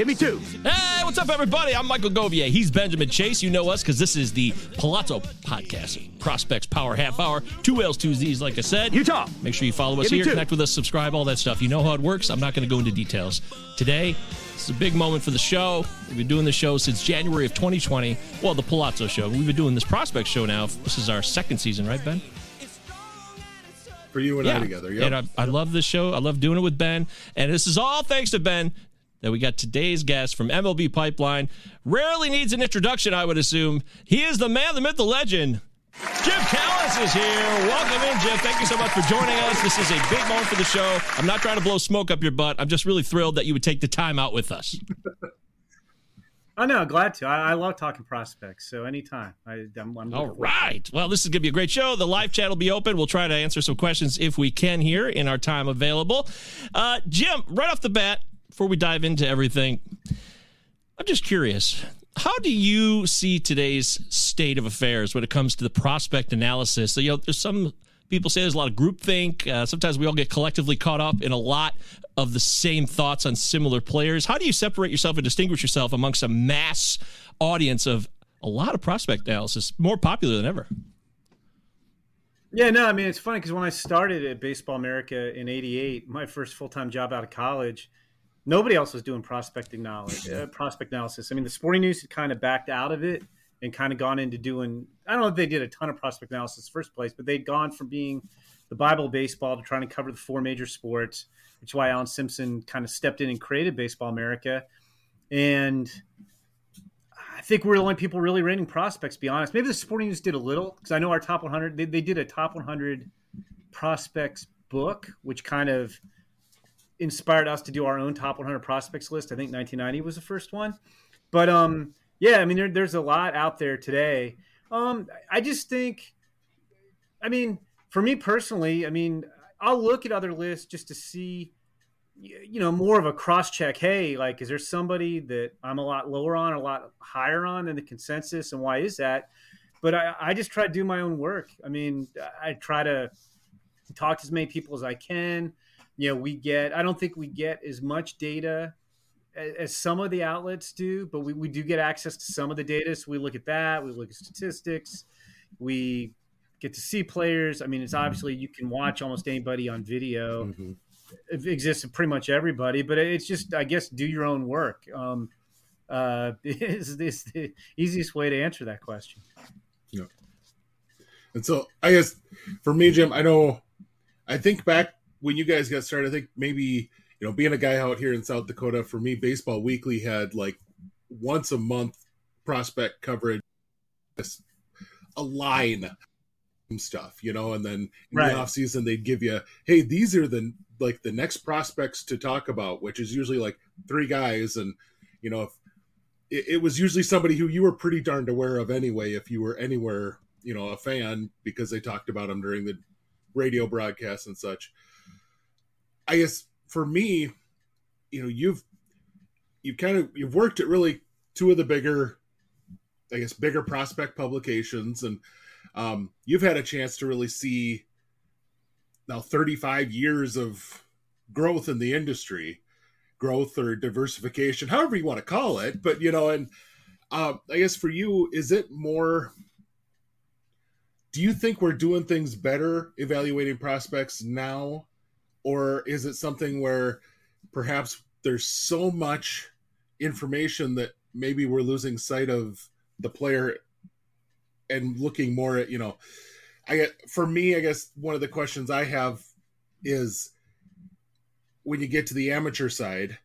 Give me two. Hey, what's up, everybody? I'm Michael Govier. He's Benjamin Chase. You know us because this is the Palazzo Podcast, Prospects Power Half Hour, two L's, two Z's, like I said. Utah. Make sure you follow us Give here, connect with us, subscribe, all that stuff. You know how it works. I'm not going to go into details. Today, it's a big moment for the show. We've been doing the show since January of 2020. Well, the Palazzo Show. We've been doing this Prospect Show now. This is our second season, right, Ben? for you and I together. Yep. And I, I love this show. I love doing it with Ben. And this is all thanks to Ben that we got today's guest from MLB Pipeline. Rarely needs an introduction, I would assume. He is the man, the myth, the legend. Jim Callis is here. Welcome in, Jim. Thank you so much for joining us. This is a big moment for the show. I'm not trying to blow smoke up your butt. I'm just really thrilled that you would take the time out with us. Oh no, glad to. I, I love talking prospects, so anytime. I, I'm, I'm All right. Well, this is going to be a great show. The live chat will be open. We'll try to answer some questions if we can here in our time available. Uh, Jim, right off the bat, before we dive into everything, I'm just curious. How do you see today's state of affairs when it comes to the prospect analysis? So, you know, there's some people say there's a lot of groupthink. Uh, sometimes we all get collectively caught up in a lot of the same thoughts on similar players. How do you separate yourself and distinguish yourself amongst a mass audience of a lot of prospect analysis, more popular than ever? Yeah, no, I mean it's funny because when I started at Baseball America in '88, my first full time job out of college, nobody else was doing prospecting knowledge, uh, prospect analysis. I mean, the Sporting News had kind of backed out of it and kind of gone into doing. I don't know if they did a ton of prospect analysis first place, but they'd gone from being the Bible of baseball to trying to cover the four major sports, which is why Allan Simpson kind of stepped in and created Baseball America. And I think we're the only people really rating prospects. To be honest, maybe the Sporting News did a little because I know our top 100. They, they did a top 100 prospects book, which kind of inspired us to do our own top 100 prospects list. I think 1990 was the first one, but um, yeah, I mean, there, there's a lot out there today. Um, I just think, I mean, for me personally, I mean, I'll look at other lists just to see you know more of a cross check. Hey like is there somebody that i'm a lot lower on a lot higher on than the consensus and why is that? But i, I just try to do my own work. I mean i try to talk to as many people as i can you know we get i don't think we get as much data as, as some of the outlets do but we, we do get access to some of the data so we look at that we look at statistics we get to see players i mean it's obviously you can watch almost anybody on video Mhm. it exists in pretty much everybody, but it's just, I guess, do your own work. Um, uh, is this the easiest way to answer that question? Yeah. And so I guess for me, Jim, I know I think back when you guys got started, I think maybe, you know, being a guy out here in South Dakota, for me, Baseball Weekly had like once a month prospect coverage, a line stuff, you know, and then in Right. the off season they'd give you, hey, these are the like the next prospects to talk about, which is usually like three guys, and you know, if it, it was usually somebody who you were pretty darned aware of anyway, if you were anywhere, you know, a fan because they talked about them during the radio broadcasts and such. I guess for me, you know, you've you've kind of you've worked at really two of the bigger, I guess, bigger prospect publications, and um, you've had a chance to really see now 35 years of growth in the industry growth or diversification however you want to call it but you know and um, i guess for you is it more do you think we're doing things better evaluating prospects now or is it something where perhaps there's so much information that maybe we're losing sight of the player and looking more at you know i get for me i guess one of the questions i have is when you get to the amateur side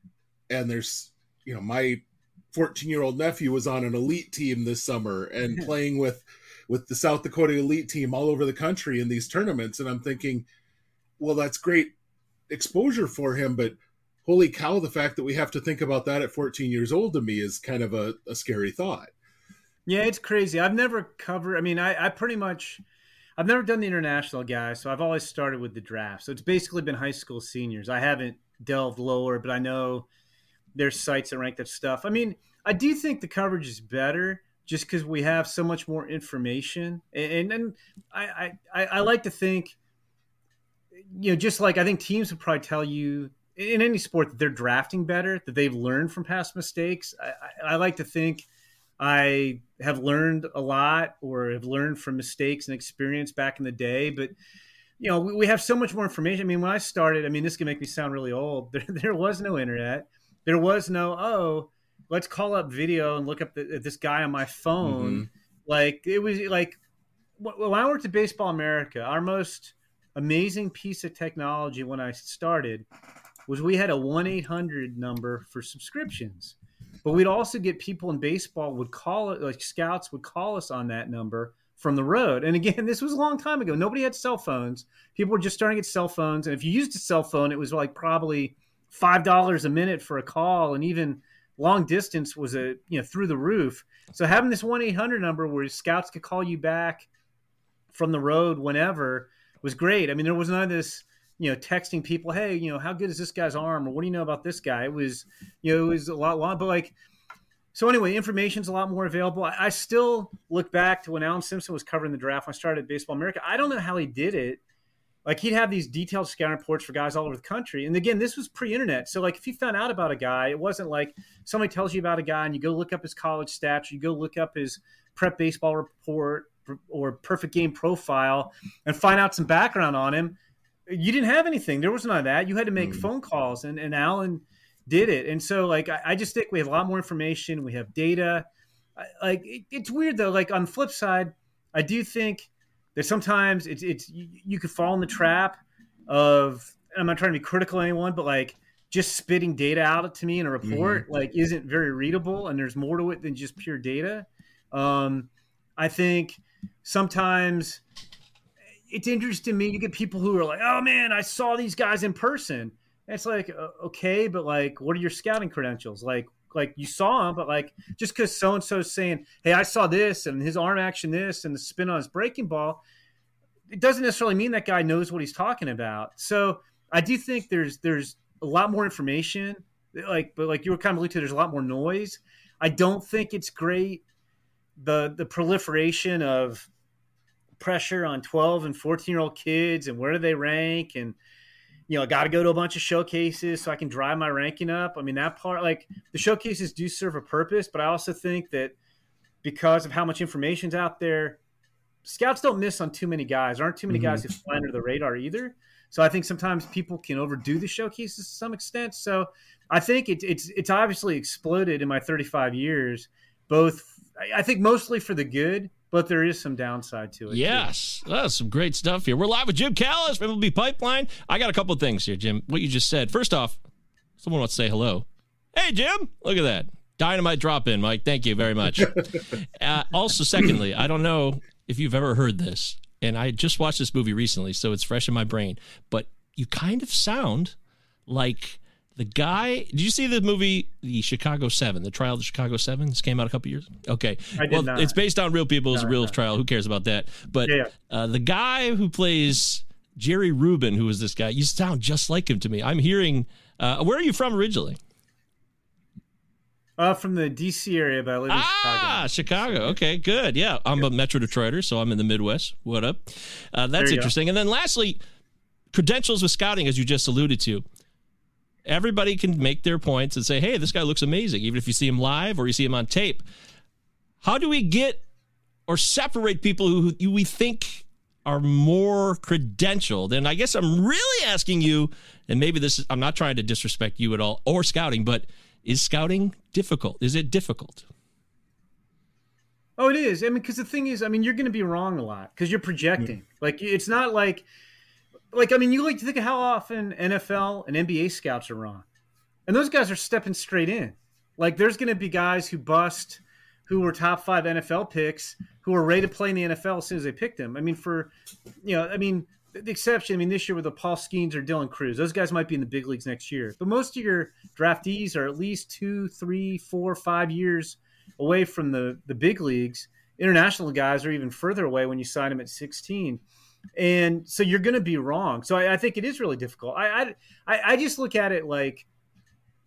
and there's you know my 14 year old nephew was on an elite team this summer and playing with with the south dakota elite team all over the country in these tournaments. And i'm thinking well that's great exposure for him but holy cow the fact that we have to think about that at 14 years old to me is kind of a, a scary thought yeah it's crazy i've never covered i mean I, I pretty much I've never done the international guy, so I've always started with the draft. So it's basically been high school seniors. I haven't delved lower, but I know there's sites that rank that stuff. I mean, I do think the coverage is better just because we have so much more information, and and I, I I like to think, you know, just like I think teams would probably tell you in any sport that they're drafting better, that they've learned from past mistakes. I, I, like to think I have learned a lot or have learned from mistakes and experience back in the day. But you know, we, we have so much more information. I mean, when I started, I mean, this can make me sound really old. There, there was no internet. There was no oh, let's call up video and look up the, this guy on my phone. Mm-hmm. Like it was like when I worked at Baseball America, our most amazing piece of technology when I started was we had a one eight hundred number for subscriptions. But we'd also get people in baseball would call it, like scouts would call us on that number from the road. And again, this was a long time ago. Nobody had cell phones. People were just starting to get cell phones. And if you used a cell phone, it was like probably five dollars a minute for a call, and even long distance was a you know through the roof. So having this one eight hundred number where scouts could call you back from the road whenever was great. I mean, there was none of this you know, texting people, hey, you know, how good is this guy's arm, or what do you know about this guy? It was, you know, it was a lot long, but like, so anyway, information's a lot more available. I, I still look back to when Allan Simpson was covering the draft when I started Baseball America. I don't know how he did it. Like he'd have these detailed scouting reports for guys all over the country. And again, this was pre-internet. So like if you found out about a guy, it wasn't like somebody tells you about a guy and you go look up his college stats, you go look up his prep baseball report or perfect game profile and find out some background on him you didn't have anything. There was none of that. You had to make mm. phone calls, and, and Allan did it. And so, like, I, I, just think we have a lot more information. We have data. I, like, it, it's weird though. Like on the flip side, I do think that sometimes it's it's you, you could fall in the trap of. I'm not trying to be critical of anyone, but like just spitting data out to me in a report mm-hmm. like isn't very readable, and there's more to it than just pure data. Um, I think sometimes it's interesting to me. You get people who are like, "Oh man, I saw these guys in person." And it's like, okay, but like, what are your scouting credentials? Like, like you saw him, but like, just because so and so is saying, "Hey, I saw this and his arm action this and the spin on his breaking ball," it doesn't necessarily mean that guy knows what he's talking about. So I do think there's there's a lot more information. Like, but like you were kind of alluding to, there's a lot more noise. I don't think it's great the the proliferation of pressure on 12 and 14 year old kids and where do they rank and you know i got to go to a bunch of showcases so i can drive my ranking up. I mean that part like the showcases do serve a purpose but i also think that because of how much information's out there scouts don't miss on too many guys. There aren't too many mm-hmm. guys who fly under the radar either. So i think sometimes people can overdo the showcases to some extent. So i think it, it's it's obviously exploded in my 35 years both i think mostly for the good but there is some downside to it. Yes, that's some great stuff here. We're live with Jim Callis from MLB Pipeline. I got a couple of things here, Jim. What you just said. First off, someone wants to say hello. Hey, Jim, look at that. Dynamite drop in, Mike. Thank you very much. uh, also, secondly, I don't know if you've ever heard this, and I just watched this movie recently, so it's fresh in my brain, but you kind of sound like The guy, did you see the movie, The Chicago Seven, the trial of the Chicago Seven? This came out a couple years. Okay, well, not. it's based on real people. It's a real no. trial. Who cares about that? But Yeah, Uh, the guy who plays Jerry Rubin, who is this guy, you sound just like him to me. I'm hearing. Uh, where are you from originally? Uh, from the D.C. area, but I live in Ah, Chicago. Chicago. Okay, good. Yeah, I'm a Metro Detroiter, so I'm in the Midwest. What up? Uh, that's you go. interesting. And then lastly, credentials with scouting, as you just alluded to. Everybody can make their points and say, "Hey, this guy looks amazing," even if you see him live or you see him on tape. How do we get or separate people who, we think are more credentialed? And I guess I'm really asking you, and maybe this is, I'm not trying to disrespect you at all or scouting, but is scouting difficult? Is it difficult? Oh, it is. I mean, because the thing is, I mean, you're going to be wrong a lot because you're projecting. Mm. Like, it's not like, like, I mean, you like to think of how often NFL and NBA scouts are wrong, and those guys are stepping straight in. Like, there's going to be guys who bust, who were top five NFL picks, who are ready to play in the NFL as soon as they picked them. I mean, for, you know, I mean, the exception. I mean, this year with the Paul Skenes or Dylan Crews, those guys might be in the big leagues next year. But most of your draftees are at least two, three, four, five years away from the the big leagues. International guys are even further away when you sign them at 16, and so you're going to be wrong. So I, I think it is really difficult. I, I I just look at it like,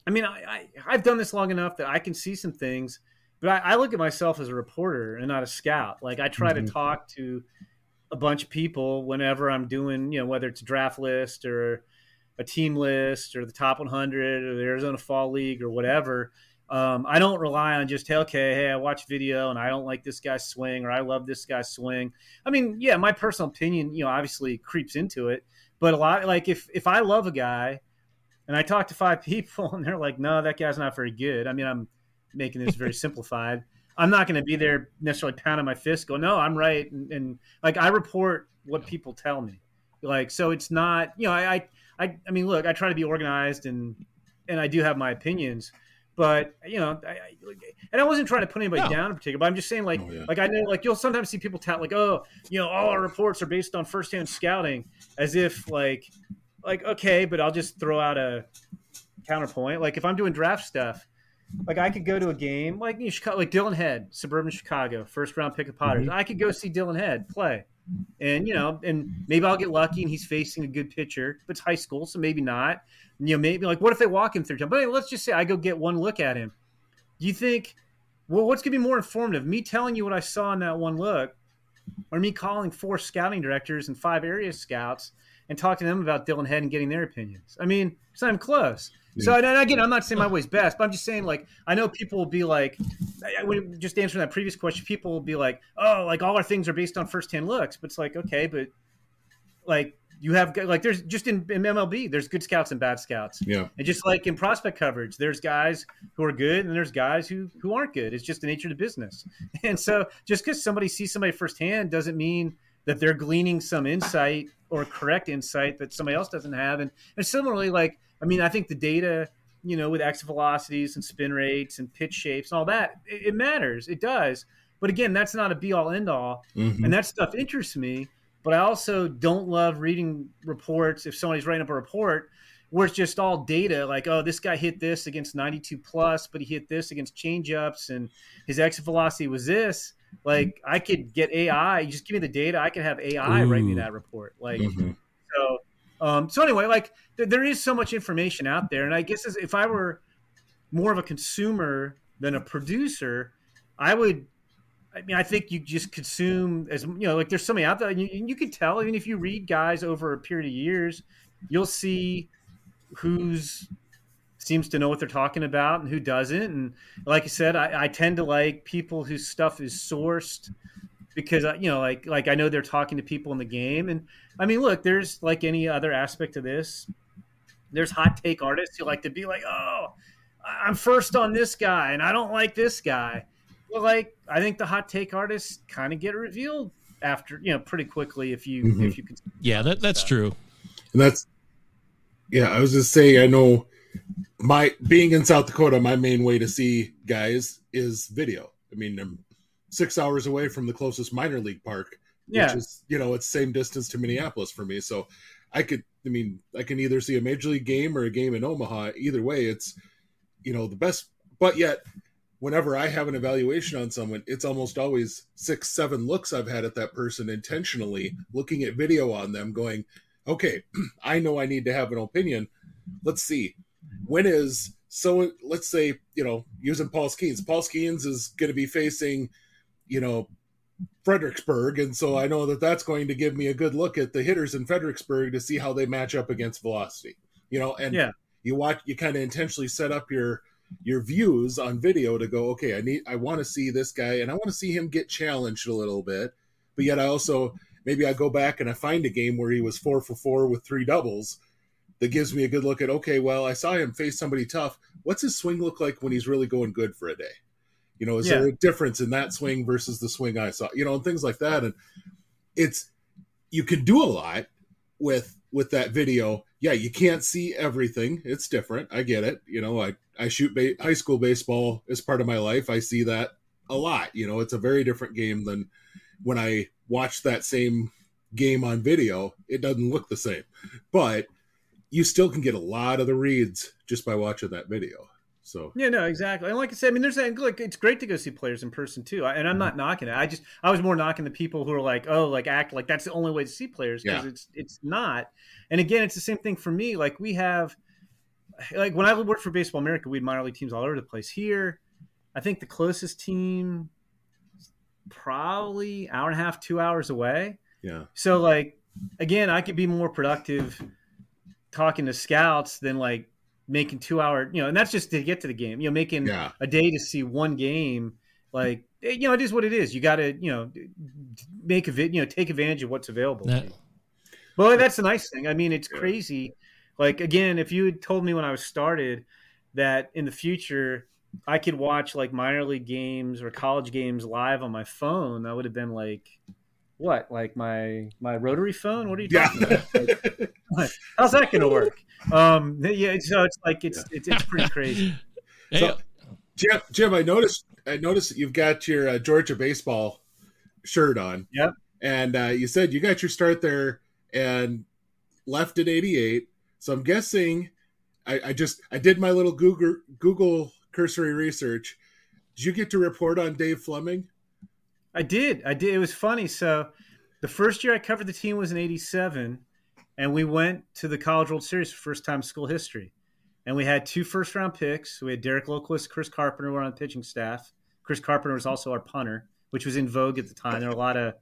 I mean, I, I I've done this long enough that I can see some things, but I, I look at myself as a reporter and not a scout. Like I try Mhm. to talk to a bunch of people whenever I'm doing, you know, whether it's a draft list or a team list or the top 100 or the Arizona Fall League or whatever. Um, I don't rely on just, hey, okay, hey, I watch video and I don't like this guy's swing or I love this guy's swing. I mean, yeah, my personal opinion, you know, obviously creeps into it. But a lot, like if if I love a guy and I talk to five people and they're like, no, that guy's not very good. I mean, I'm making this very simplified. I'm not going to be there necessarily pounding my fist, go, no, I'm right, and, and like I report what people tell me, like so it's not, you know, I, I, I, I mean, look, I try to be organized and and I do have my opinions, but you know, I, I, and I wasn't trying to put anybody No. down in particular, but I'm just saying, like, Oh, yeah. like I know, like you'll sometimes see people tout, like, oh, you know, all our reports are based on firsthand scouting, as if like, like okay, but I'll just throw out a counterpoint. Like if I'm doing draft stuff, like I could go to a game like you know, Chicago, like Dillon Head, suburban Chicago, first round pick of Padres. Mm-hmm. I could go see Dillon Head play, and you know, and maybe I'll get lucky and he's facing a good pitcher. But it's high school, so maybe not. You know, maybe like what if they walk him through time? But hey, let's just say I go get one look at him. Do you think? Well, what's to be more informative? Me telling you what I saw in that one look, or me calling four scouting directors and five area scouts and talking to them about Dillon Head and getting their opinions? I mean, it's not even close. So and again, I'm not saying my way's best, but I'm just saying like I know people will be like, I- I- when- just answering that previous question, people will be like, oh, like all our things are based on first-hand looks, but it's like okay, but like you have like there's just in, in MLB, there's good scouts and bad scouts. Yeah. And just like in prospect coverage, there's guys who are good and there's guys who who aren't good. It's just the nature of the business. And so just because somebody sees somebody firsthand doesn't mean that they're gleaning some insight or correct insight that somebody else doesn't have. And and similarly, like I mean, I think the data, you know, with exit velocities and spin rates and pitch shapes and all that, it, it matters. It does. But again, that's not a be all end all. Mhm. And that stuff interests me. But I also don't love reading reports if somebody's writing up a report where it's just all data, like, oh, this guy hit this against 92 plus, but he hit this against changeups, and his exit velocity was this. Like, I could get AI, just give me the data, I could have AI write me that report. Like, Mhm. so, um, so anyway, like, th- there is so much information out there, and I guess as, if I were more of a consumer than a producer, I would. I mean, I think you just consume as you know, like there's somebody out there, and you, you can tell. Even if you read guys over a period of years, you'll see who's seems to know what they're talking about and who doesn't. And like I said, I, I tend to like people whose stuff is sourced because I- you know, like like I know they're talking to people in the game. And I mean, look, there's like any other aspect of this. There's hot take artists who like to be like, oh, I'm first on this guy and I don't like this guy. Well, like I think the hot take artists kind of get revealed after you know pretty quickly if you Mhm. if you can. Yeah, that, that's true. And that's yeah, I was just saying I know my being in South Dakota, my main way to see guys is video. I mean, I'm six hours away from the closest minor league park, Yeah. which is you know it's same distance to Minneapolis for me. So I could, I mean, I can either see a major league game or a game in Omaha. Either way, it's, you know, the best. But yet, whenever I have an evaluation on someone, it's almost always six, seven looks I've had at that person intentionally, looking at video on them, going, okay, I know I need to have an opinion. Let's see. When is so? Let's say, you know, using Paul Skenes. Paul Skenes is going to be facing, you know, Fredericksburg, and so I know that that's going to give me a good look at the hitters in Fredericksburg to see how they match up against velocity. You know, and Yeah. you watch, you kind of intentionally set up your your views on video to go, okay, I need, I want to see this guy, and I want to see him get challenged a little bit, but yet I also maybe I go back and I find a game where he was four for four with three doubles. That gives me a good look at okay, well, I saw him face somebody tough. What's his swing look like when he's really going good for a day? You know, is Yeah. there a difference in that swing versus the swing I saw? You know, and things like that. And it's you can do a lot with with that video. Yeah, you can't see everything. It's different. I get it. You know, I I shoot ba- high school baseball as part of my life. I see that a lot. You know, it's a very different game than when I watch that same game on video. It doesn't look the same, but you still can get a lot of the reads just by watching that video. So Yeah, no, exactly. And like I said, I mean, there's that. Look, it's great to go see players in person too. I- And I'm not mm-hmm. knocking it. I just, I was more knocking the people who are like, oh, like act like that's the only way to see players because Yeah. it's, it's not. And again, it's the same thing for me. Like we have, like when I worked for Baseball America, we had minor league teams all over the place. Here, I think the closest team, probably hour and a half, two hours away. yeah, So like again, I could be more productive talking to scouts than like making two hour, you know, and that's just to get to the game. You know, making Yeah. a day to see one game, like eh, you know, it is what it is. You got to you know make a vid, you know, take advantage of what's available. to That- Well, that's the nice thing. I mean, it's crazy. Like again, if you had told me when I was started that in the future I could watch like minor league games or college games live on my phone, that would have been like what? Like my my rotary phone? What are you yeah. talking about? Like, how's that going to work? Um, yeah, so it's like it's it's, it's pretty crazy. Hey, So- Jim, Jim, I noticed. I noticed that you've got your uh, Georgia baseball shirt on. Yep. And uh, you said you got your start there and left in '88. So I'm guessing. I, I just I did my little Google Google cursory research. Did you get to report on Dave Fleming? I did. I did. It was funny. So the first year I covered the team was in 87 and we went to the College World Series for first time in school history. And we had two first round picks. We had Derek Lilliquist, Chris Carpenter were on the pitching staff. Chris Carpenter was also our punter, which was in vogue at the time. There were a lot of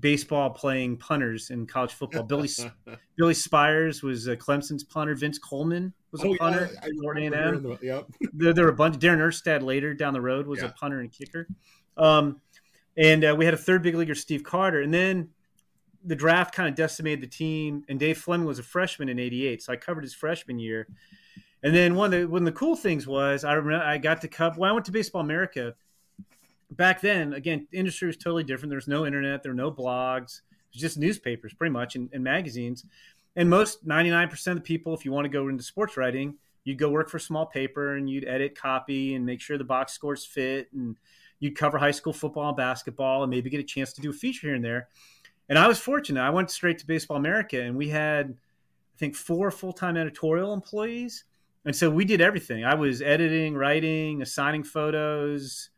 baseball playing punters in college football. Billy Billy Spiers was uh, Clemson's punter. Vince Coleman was a punter. Oh, I A&M the- Yep. there, there were a bunch. Darren Erstad later down the road was Yeah. a punter and kicker. Um, and uh, we had a third big leaguer, Steve Carter. And then the draft kind of decimated the team. And Dave Fleming was a freshman in '88, so I covered his freshman year. And then one of the one of the cool things was I remember I got to cover. When I went to Baseball America back then, again, industry was totally different. There was no internet, there were no blogs. It was just newspapers, pretty much, and, and magazines. And most 99% of the people, if you want to go into sports writing, you'd go work for a small paper and you'd edit copy and make sure the box scores fit and you'd cover high school football and basketball and maybe get a chance to do a feature here and there. And I was fortunate. I went straight to Baseball America and we had, I think, four full time editorial employees. And so we did everything. I was editing, writing, assigning photos,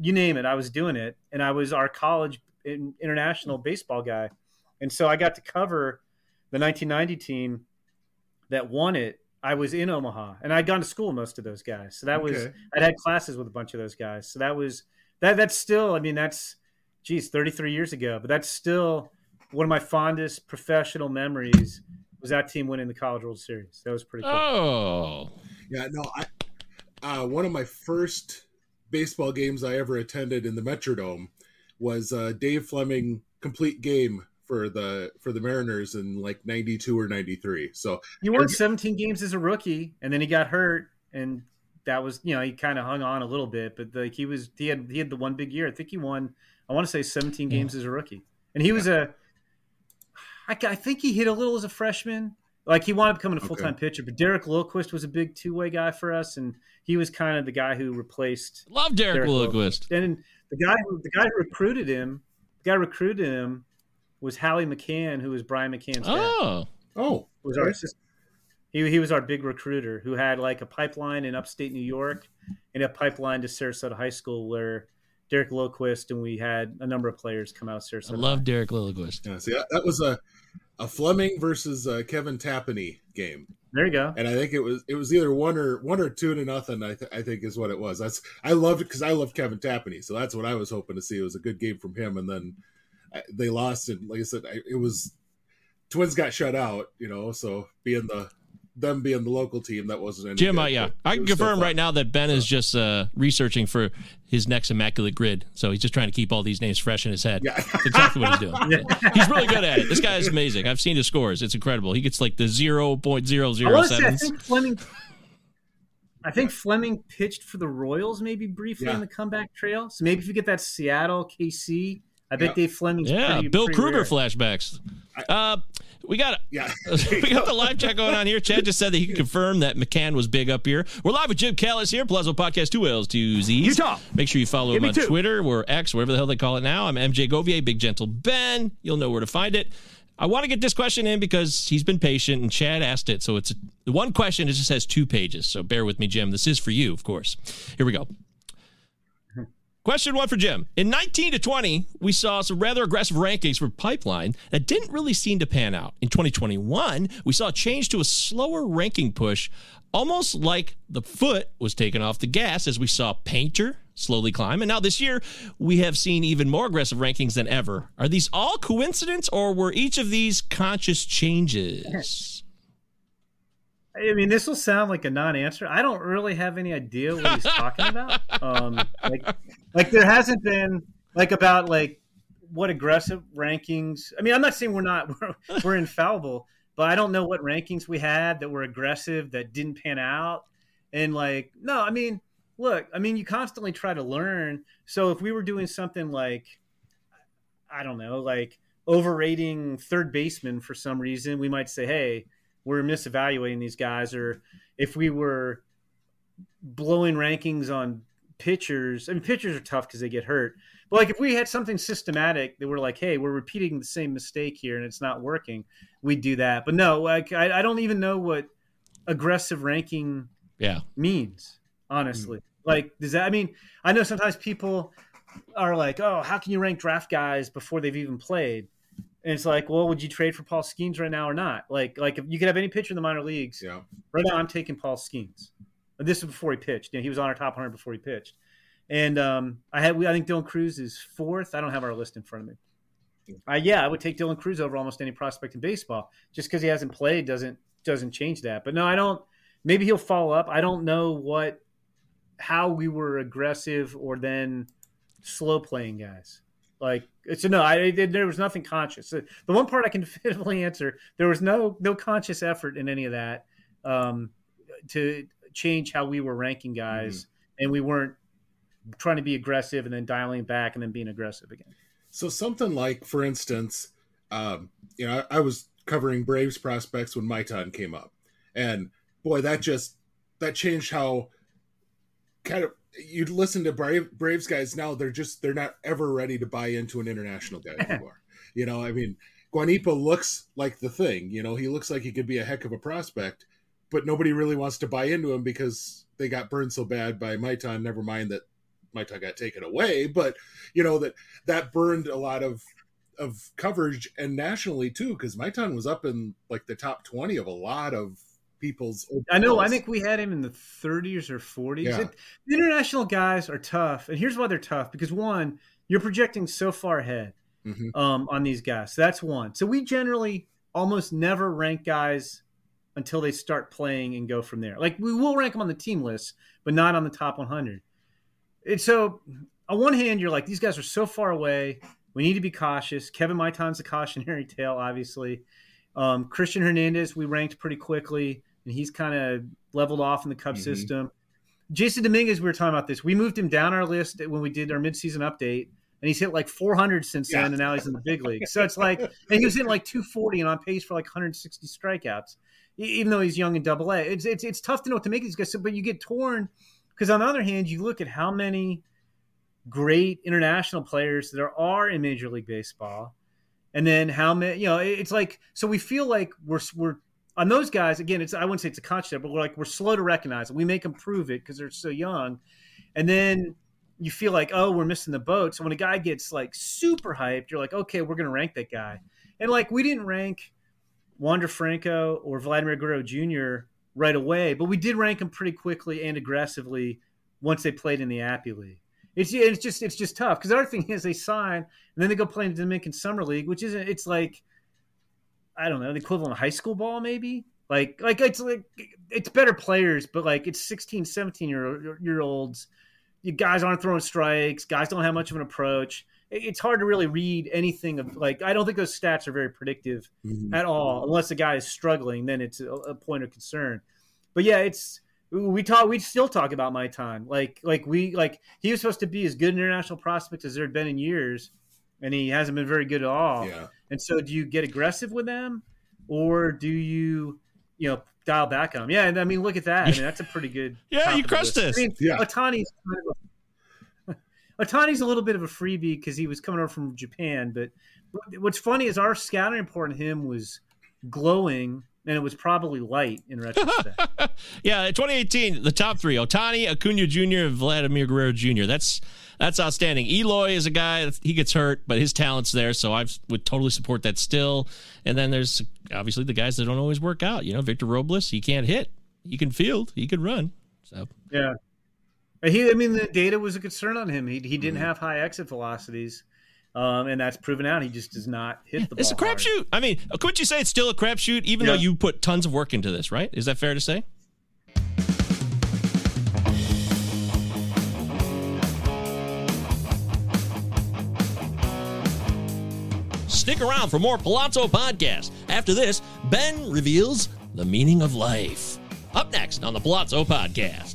you name it. I was doing it. And I was our college international baseball guy. And so I got to cover the 1990 team that won it. I was in Omaha and I'd gone to school with most of those guys. So that was I'd had classes with a bunch of those guys. So that was, that that's still, I mean, that's, geez, 33 years ago, but that's still one of my fondest professional memories was that team winning the College World Series. That was pretty cool. oh, Yeah, no, I uh, one of my first baseball games I ever attended in the Metrodome was uh, Dave Fleming complete game for the for the Mariners in like '92 or '93. So He won 17 games as a rookie, and then he got hurt, and that was you know he kind of hung on a little bit, but like he was he had he had the one big year. I think he won. I want to say 17 games as a rookie, and he was a. I, I think he hit a little as a freshman. Like he wound up becoming a full time pitcher, but Derek Lilliquist was a big two way guy for us, and he was kind of the guy who replaced love Derek Derek Lilliquist. and the guy who the guy who recruited him, the guy who recruited him was Howie McCann, who was Brian McCann's dad. Oh, Oh, was our assistant. He, he was our big recruiter who had like a pipeline in upstate New York and a pipeline to Sarasota High School where Derek Lilliquist and we had a number of players come out of Sarasota. I love Derek Lilliquist. Yeah, see, that, that was a a Fleming versus uh, Kevin Tapani game. There you go. And I think it was it was either one or one or two to nothing. I, th- I think is what it was. That's I loved it because I love Kevin Tapani, so that's what I was hoping to see. It was a good game from him, and then I, they lost. And like I said, I, it was Twins got shut out. You know, so being the them being the local team that wasn't any Jim, good, uh, yeah, I can confirm right now that Ben is just uh, researching for his next immaculate grid. So he's just trying to keep all these names fresh in his head. Yeah. That's exactly what he's doing. He's really good at it. This guy is amazing. I've seen his scores. It's incredible. He gets like the zero point zero zero seven. I zero want to say, I think Fleming. I think Fleming pitched for the Royals maybe briefly Yeah. in the comeback trail. So maybe if you get that Seattle KC, I bet Yeah. Dave Fleming's Yeah, pretty, Bill pretty Kruger rare. flashbacks. Uh, we got Yeah. we got the live chat going on here. Chad just said that he can confirm that McCann was big up here. We're live with Jim Callis here, Palazzo Podcast, two L's, two Z's. Utah. Make sure you follow Give him on two. Twitter or X, whatever the hell they call it now. I'm MJ Govier, Big Gentle Ben. You'll know where to find it. I want to get this question in because he's been patient and Chad asked it. So it's the one question. It just has two pages. So bear with me, Jim. This is for you, of course. Here we go. Question one for Jim. In 19 to 20, we saw some rather aggressive rankings for Pipeline that didn't really seem to pan out. In 2021, we saw a change to a slower ranking push, almost like the foot was taken off the gas as we saw Painter slowly climb. And now this year, we have seen even more aggressive rankings than ever. Are these all coincidence or were each of these conscious changes? I mean, this will sound like a non-answer. I don't really have any idea what he's talking about. Um, like, like there hasn't been like about like what aggressive rankings. I mean, I'm not saying we're not we're, we're infallible, but I don't know what rankings we had that were aggressive that didn't pan out. And like, no, I mean, look, I mean, you constantly try to learn. So if we were doing something like, I don't know, like overrating third baseman for some reason, we might say, hey we're misevaluating these guys, or if we were blowing rankings on pitchers. I mean, pitchers are tough because they get hurt. But like if we had something systematic that we're like, hey, we're repeating the same mistake here and it's not working, we'd do that. But no, like I, I don't even know what aggressive ranking Yeah. means, honestly. Mm. Like, does that? I mean, I know sometimes people are like, "Oh, how can you rank draft guys before they've even played?" And it's like, well, would you trade for Paul Skenes right now or not? Like, like if you could have any pitcher in the minor leagues Yeah. right now, I'm taking Paul Skenes. This is before he pitched. You know, he was on our top 100 before he pitched. And um, I had, I think Dylan Crews is fourth. I don't have our list in front of me. Uh, yeah, I would take Dylan Crews over almost any prospect in baseball. Just because he hasn't played doesn't doesn't change that. But no, I don't. Maybe he'll follow up. I don't know what how we were aggressive or then slow playing guys. Like so, no, I. There was nothing conscious. The one part I can definitively answer: there was no no conscious effort in any of that um, to change how we were ranking guys, and we weren't trying to be aggressive and then dialing back and then being aggressive again. So something like, for instance, um, you know, I, I was covering Braves prospects when Maitan came up, and boy, that just that changed how kind of you'd listen to Brave, Braves guys now. They're just they're not ever ready to buy into an international guy anymore. you know, I mean, Guanipa looks like the thing. You know, he looks like he could be a heck of a prospect, but nobody really wants to buy into him because they got burned so bad by Maitan. Never mind that Maitan got taken away, but you know that that burned a lot of of coverage and nationally too because Maitan was up in like the top twenty of a lot of people's. I know. I think we had him in the 30s or 40s. Yeah. It- the international guys are tough, and here's why they're tough: because one, you're projecting so far ahead Mhm. um, on these guys. So that's one. So we generally almost never rank guys until they start playing and go from there. Like we will rank them on the team list, but not on the top 100. And so, on one hand, you're like, these guys are so far away. We need to be cautious. Kevin Maitan's a cautionary tale, obviously. Um, Cristian Hernandez, we ranked pretty quickly, and he's kind of leveled off in the Cub Mhm. system. Jasson Dominguez, we were talking about this. We moved him down our list when we did our midseason update, and he's hit like 400 since Yeah. then, and now he's in the big league. So it's like, and he was in like 240 and on pace for like 160 strikeouts, even though he's young in Double A. It's it's it's tough to know what to make of these guys. So, but you get torn because on the other hand, you look at how many great international players there are in Major League Baseball, and then how many? You know, it's like so we feel like we're we're on those guys again. It's I wouldn't say it's a conscious, but we're like we're slow to recognize it. We make them prove it because they're so young, and then you feel like oh we're missing the boat. So when a guy gets like super hyped, you're like okay we're gonna rank that guy, and like we didn't rank Wander Franco or Vladimir Guerrero Jr. right away, but we did rank them pretty quickly and aggressively once they played in the Appy League. It's it's just it's just tough because the other thing is they sign and then they go play in the Dominican Summer League, which isn't it's like I don't know the equivalent of high school ball maybe like like it's like it's better players, but like it's 16, 17 year year olds. You guys aren't throwing strikes. Guys don't have much of an approach. It's hard to really read anything of like. I don't think those stats are very predictive mm-hmm. at all, unless the guy is struggling. Then it's a, a point of concern. But yeah, it's we talk we still talk about Maitan like like we like he was supposed to be as good an international prospect as there had been in years and he hasn't been very good at all yeah. and so do you get aggressive with them or do you you know dial back on them yeah i mean look at that i mean that's a pretty good yeah you crushed this I mean, yeah. Ohtani's kind of a, Ohtani's a little bit of a freebie because he was coming over from Japan, but what's funny is our scouting report on him was glowing and it was probably light in retrospect. yeah, 2018, the top three: Ohtani, Acuna Jr., and Vladimir Guerrero Jr. That's that's outstanding. Eloy is a guy he gets hurt, but his talent's there, so I would totally support that still. And then there's obviously the guys that don't always work out. You know, Victor Robles, he can't hit, he can field, he can run. So yeah, he. I mean, the data was a concern on him. He he didn't mm-hmm. have high exit velocities. Um, and that's proven out. He just does not hit the ball. It's a crapshoot. I mean, couldn't you say it's still a crapshoot, even yeah. though you put tons of work into this, right? Is that fair to say? Stick around for more Palazzo podcast. After this, Ben reveals the meaning of life. Up next on the Palazzo podcast.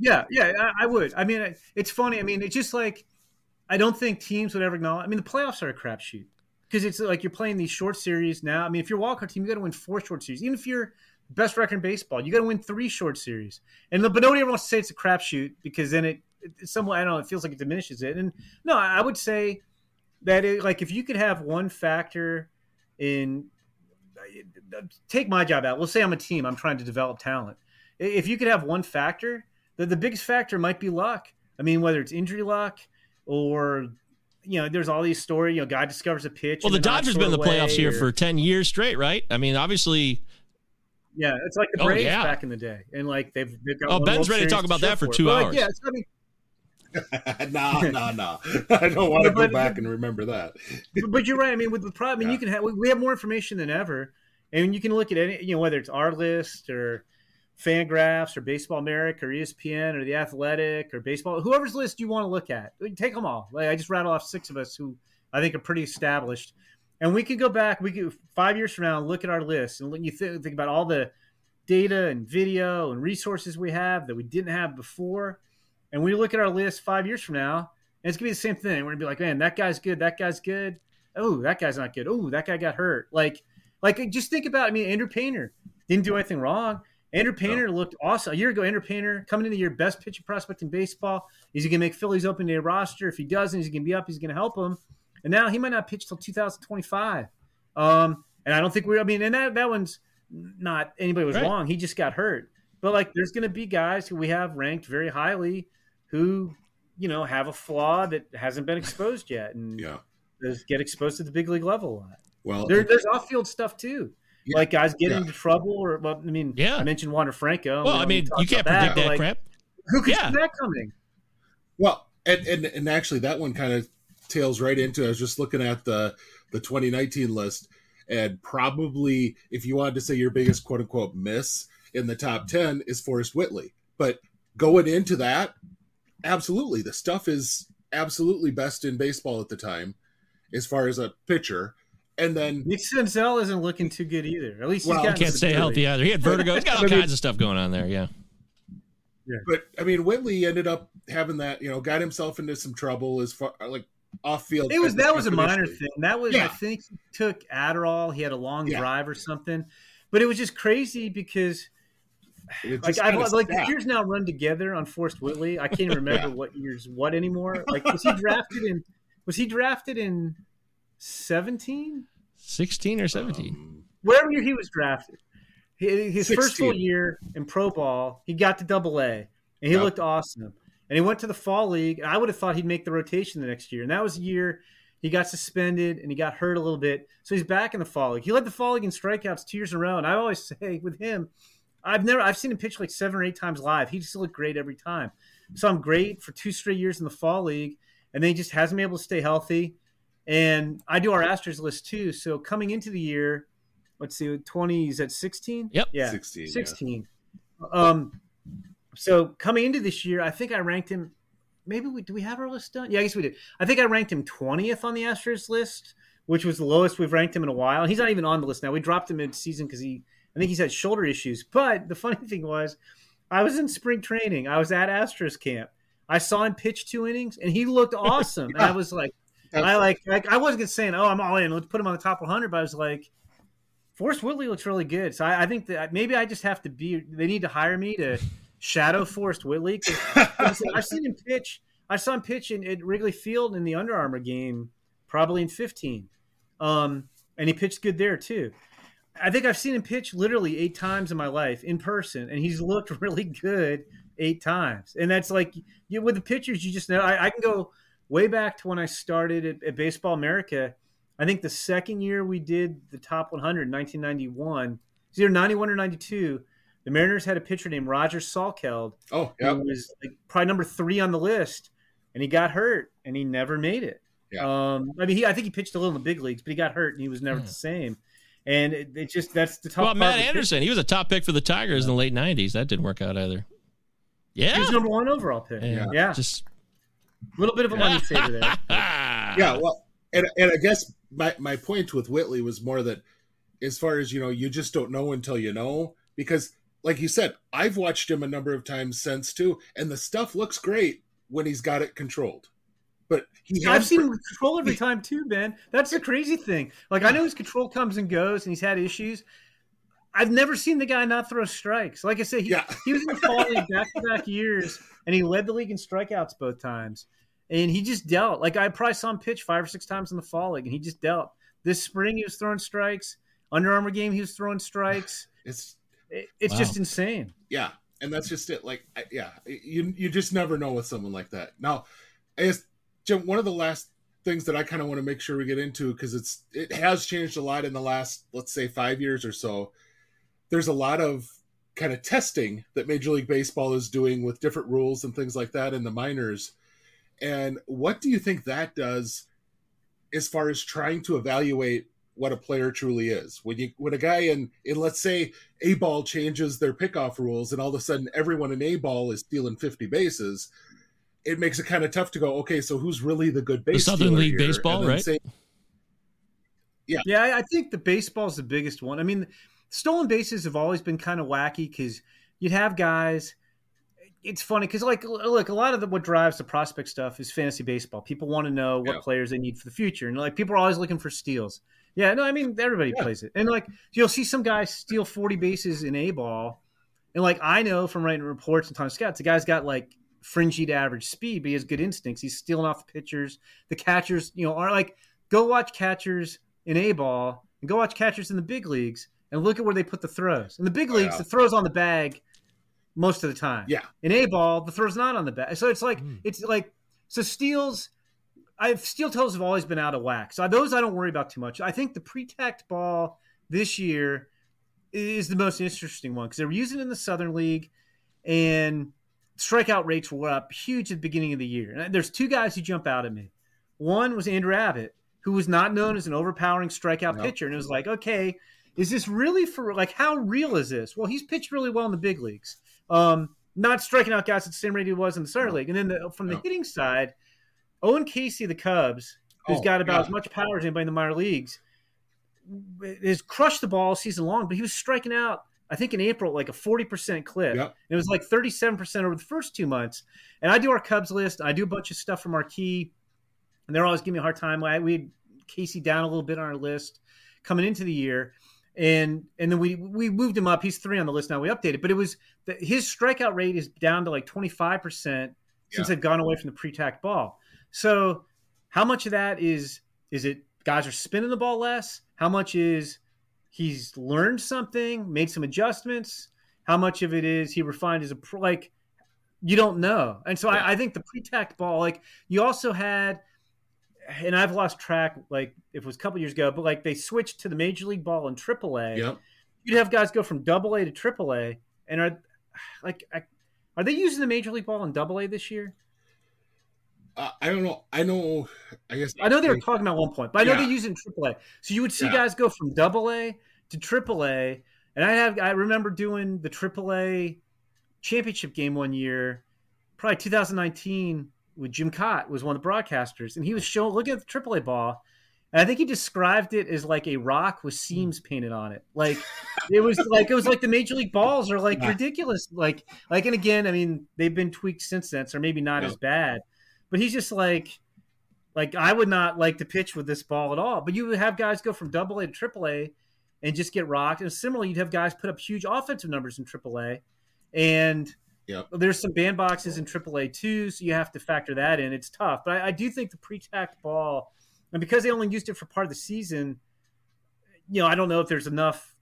Yeah, yeah, I, I would. I mean, it's funny. I mean, it's just like I don't think teams would ever acknowledge. I mean, the playoffs are a crapshoot because it's like you're playing these short series now. I mean, if you're a wildcard team, you got to win four short series. Even if you're best record in baseball, you got to win three short series. And but nobody ever wants to say it's a crapshoot because then it, it somewhat I don't know. It feels like it diminishes it. And no, I would say that it, like if you could have one factor in uh, take my job out. Let's say I'm a team. I'm trying to develop talent. If you could have one factor the, the biggest factor might be luck. I mean, whether it's injury luck or you know, there's all these stories. You know, guy discovers a pitch. Well, the Dodgers been in the playoffs here for ten years straight, right? I mean, obviously. Yeah, it's like the oh, Braves oh, yeah. back in the day, and like they've they've got. Oh, Ben's ready to talk about that for two it. hours. Like, yeah, I mean, no, no, no. I don't want to go back and remember that. but, but you're right. I mean, with the problem, I mean, Yeah. you can have we have more information than ever, and you can look at any, you know, whether it's our list or Fangraphs or Baseball America or ESPN or the Athletic or baseball, whoever's list you want to look at, take them all. Like I just rattle off six of us who I think are pretty established, and we could go back. We could five years from now look at our list and you think, think about all the data and video and resources we have that we didn't have before, and we look at our list five years from now, and it's gonna be the same thing. We're gonna be like, man, that guy's good, that guy's good. Oh, that guy's not good. Oh, that guy got hurt. Like, like just think about. I mean, Andrew Painter didn't do anything wrong. Andrew Painter looked awesome a year ago. Andrew Painter coming into the year, best pitching prospect in baseball. Is he gonna make Phillies open day roster? If he doesn't, he's gonna be up. He's gonna help him. And now he might not pitch till 2025. Um, and I don't think we're. I mean, and that that one's not anybody was Right. wrong. He just got hurt. But like, there's gonna be guys who we have ranked very highly who you know have a flaw that hasn't been exposed yet, and Yeah. get exposed at the big league level a lot. Well, There, there's off-field stuff too, Yeah. like guys getting Yeah. into trouble, or well, I mean, Yeah. I mentioned Wander Franco. Well, We I mean, need to talk you can't predict but, that like, crap. Who could Yeah. see that coming? Well, and, and and actually, that one kind of tails right into. I was just looking at the the 2019 list, and probably if you wanted to say your biggest quote unquote miss in the top 10 is Forrest Whitley. But going into that, absolutely, the stuff is absolutely best in baseball at the time, as far as a pitcher. And then Nick Senzel isn't looking too good either. At least he's Well, got Can't stay healthy either. He had vertigo. He's got all I mean- kinds of stuff going on there. Yeah. Yeah. But I mean, Whitley ended up having that. You know, got himself into some trouble as far like off field. It was that was a minor thing. That was I think he took Adderall. He had a long Yeah. drive or something, but it was just crazy because like I like the years now run together on Forrest Whitley. I can't even remember Yeah. what years what anymore. Like was he drafted in was he drafted in seventeen? 16 or 17. Um, Whatever year he was drafted. He- His first full year in pro ball, he got to double A and he Yep. looked awesome. And he went to the fall league. And I would have thought he'd make the rotation the next year. And that was the year he got suspended and he got hurt a little bit. So he's back in the fall league. He led the fall league in strikeouts two years in a row. And I always say with him, I've never I've seen him pitch like seven or eight times live. He just looked great every time. So I'm great for two straight years in the fall league, and then he just hasn't been able to stay healthy. And I do our Astros list too. So coming into the year, let's see, twenty is at sixteen. Yep. Yeah, 16, yeah. Sixteen. Um, so coming into this year, I think I ranked him. Maybe we do we have our list done? Yeah, I guess we did. I think I ranked him twentieth on the Astros list, which was the lowest we've ranked him in a while. He's not even on the list now. We dropped him mid season because he, I think he's had shoulder issues. But the funny thing was, I was in spring training. I was at Astros camp. I saw him pitch two innings, and he looked awesome. And I was like, I like, like I wasn't saying, oh, I'm all in. Let's put him on the top 100. But I was like, Forrest Whitley looks really good. So I, I think that maybe I just have to be. They need to hire me to shadow Forrest Whitley. 'cause, like I said, I've seen him pitch. I saw him pitch in, at Wrigley Field in the Under Armour game, probably in 15, um, and he pitched good there too. I think I've seen him pitch literally eight times in my life in person, and he's looked really good eight times. And that's like you, with the pitchers, you just know. I, I can go way back to when I started at, at Baseball America. I think the second year we did the top 100, 1991, it's either 91 or 92. The Mariners had a pitcher named Roger Salkeld, Oh, yeah. who was like probably number three on the list, and he got hurt and he never made it. Yeah. Um, I mean, he I think he pitched a little in the big leagues, but he got hurt and he was never the same. And it, it just that's the tough. Well, Matt with Anderson, he was a top pick for the Tigers in the late 90s. That didn't work out either. Yeah. He was number one overall pick. Yeah. Yeah, Just a little bit of a money saver there. yeah well and, and i guess my, my point with whitley was more that as far as you know you just don't know until you know because like you said i've watched him a number of times since too and the stuff looks great when he's got it controlled but he I've seen him control every time too, Ben. That's the crazy thing. Like I know his control comes and goes, and he's had issues. I've never seen the guy not throw strikes. Like I said, he, Yeah. he was in the fall league back to back years, and he led the league in strikeouts both times. And he just dealt. Like I probably saw him pitch five or six times in the fall league, and he just dealt. This spring he was throwing strikes. Under Armour game he was throwing strikes. it's It- it's Wow. just insane. yeah and that's just it like I- yeah you you just never know with someone like that now I guess, jim one of the last things that i kind of want to make sure we get into because it's it has changed a lot in the last let's say five years or so there's a lot of kind of testing that major league baseball is doing with different rules and things like that in the minors And what do you think that does as far as trying to evaluate what a player truly is? When you when a guy in in let's say A ball changes their pickoff rules and all of a sudden everyone in A ball is stealing 50 bases, it makes it kind of tough to go, okay, so who's really the good base? The Southern League here? baseball, right? Say, yeah. Yeah, I think the baseball's the biggest one. I mean, stolen bases have always been kind of wacky because you'd have guys it's funny because like look a lot of the, what drives the prospect stuff is fantasy baseball people want to know what yeah. players they need for the future and like people are always looking for steals yeah no i mean everybody yeah. plays it and like you'll see some guys steal 40 bases in a ball and like i know from writing reports and time scouts the guy's got like fringy to average speed but he has good instincts he's stealing off the pitchers the catchers you know are like go watch catchers in a ball and go watch catchers in the big leagues and look at where they put the throws in the big leagues oh, yeah. the throws on the bag most of the time. Yeah. In A ball, the throw's not on the bag. So it's like mm. it's like so steals I've steel toes have always been out of whack. So those I don't worry about too much. I think the pre-tacked ball this year is the most interesting one because they were using it in the Southern League and strikeout rates were up huge at the beginning of the year. And there's two guys who jump out at me. One was Andrew Abbott, who was not known as an overpowering strikeout nope. pitcher. And it was like, okay, is this really for like how real is this? Well, he's pitched really well in the big leagues. Um, not striking out guys at the same rate he was in the Summer League. And then the, from the no. hitting side, Owen Caissie, the Cubs, who's oh, got about as much power as anybody in the minor leagues, has crushed the ball season long, but he was striking out, I think in April, like a 40% clip. Yep. It was like 37% over the first two months. And I do our Cubs list. I do a bunch of stuff from Marquee, and they're always giving me a hard time. We had Casey down a little bit on our list coming into the year and and then we we moved him up. He's three on the list now. We updated, but it was the, his strikeout rate is down to like twenty five percent since yeah. they've gone away from the pre-tacked ball. So how much of that is is it guys are spinning the ball less? How much is he's learned something, made some adjustments? How much of it is he refined a? Like you don't know. And so yeah. I, I think the pre-tacked ball, like you also had and I've lost track. Like if it was a couple years ago, but like they switched to the major league ball in AAA. Yep. You'd have guys go from Double A to AAA, and are like, are they using the major league ball in Double A this year? Uh, I don't know. I know. I guess I know they were talking about one point, but I know yeah. they're using AAA. So you would see yeah. guys go from Double A to AAA, and I have. I remember doing the AAA championship game one year, probably 2019 with Jim Kaat was one of the broadcasters, and he was showing looking at the AAA ball, and I think he described it as like a rock with seams hmm. painted on it. Like it was like it was like the major league balls are like ridiculous. Like like and again, I mean they've been tweaked since then, so maybe not yeah. as bad. But he's just like like I would not like to pitch with this ball at all. But you would have guys go from double A to triple A and just get rocked. And similarly, you'd have guys put up huge offensive numbers in triple A and Yep. There's some bandboxes in AAA too, so you have to factor that in. It's tough, but I, I do think the pre-tacked ball, and because they only used it for part of the season, you know, I don't know if there's enough,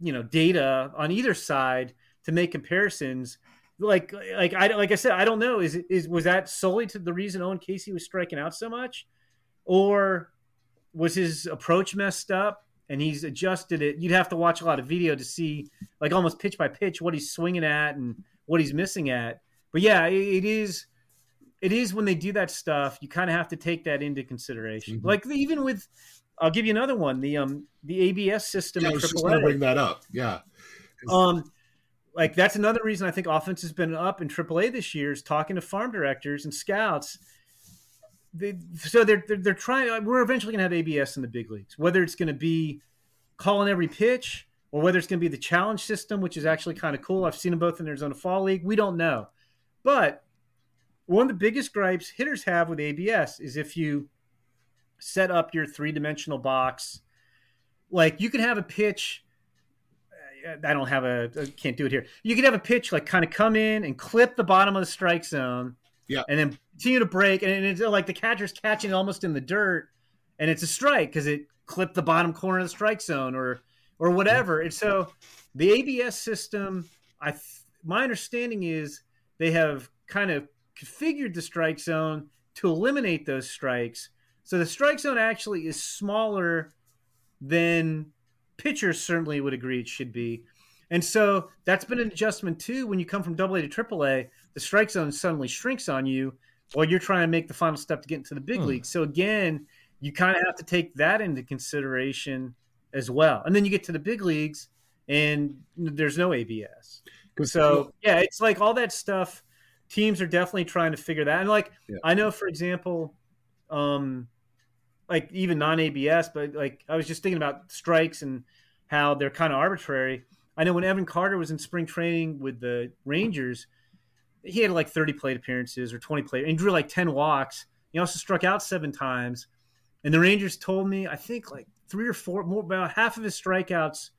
you know, data on either side to make comparisons. Like, like I like I said, I don't know. Is is was that solely to the reason Owen Caissie was striking out so much, or was his approach messed up? and he's adjusted it. You'd have to watch a lot of video to see, like almost pitch by pitch, what he's swinging at and what he's missing at. But yeah, it is it is when they do that stuff, you kind of have to take that into consideration. Mm-hmm. Like even with I'll give you another one, the um the ABS system yeah, I was just going to bring that up. Yeah. Um like that's another reason I think offense has been up in AAA this year is talking to farm directors and scouts. They, so they're, they're, they're trying. We're eventually going to have ABS in the big leagues. Whether it's going to be calling every pitch, or whether it's going to be the challenge system, which is actually kind of cool. I've seen them both in Arizona Fall League. We don't know. But one of the biggest gripes hitters have with ABS is if you set up your three dimensional box, like you can have a pitch. Uh, I don't have a, I can't do it here. You could have a pitch like kind of come in and clip the bottom of the strike zone. Yeah. And then continue to break. And it's like the catcher's catching almost in the dirt. And it's a strike because it clipped the bottom corner of the strike zone or or whatever. And so the ABS system, I my understanding is they have kind of configured the strike zone to eliminate those strikes. So the strike zone actually is smaller than pitchers certainly would agree it should be. And so that's been an adjustment too. When you come from double A to triple A, the strike zone suddenly shrinks on you while you're trying to make the final step to get into the big Hmm. league. So again, you kind of have to take that into consideration as well. And then you get to the big leagues, and there's no ABS. So yeah, it's like all that stuff. Teams are definitely trying to figure that. And like Yeah. I know, for example, um, like even non ABS, but like I was just thinking about strikes and how they're kind of arbitrary. I know when Evan Carter was in spring training with the Rangers, he had like 30 plate appearances or 20 plate and drew like 10 walks. He also struck out seven times. And the Rangers told me, I think like three or four more, about half of his strikeouts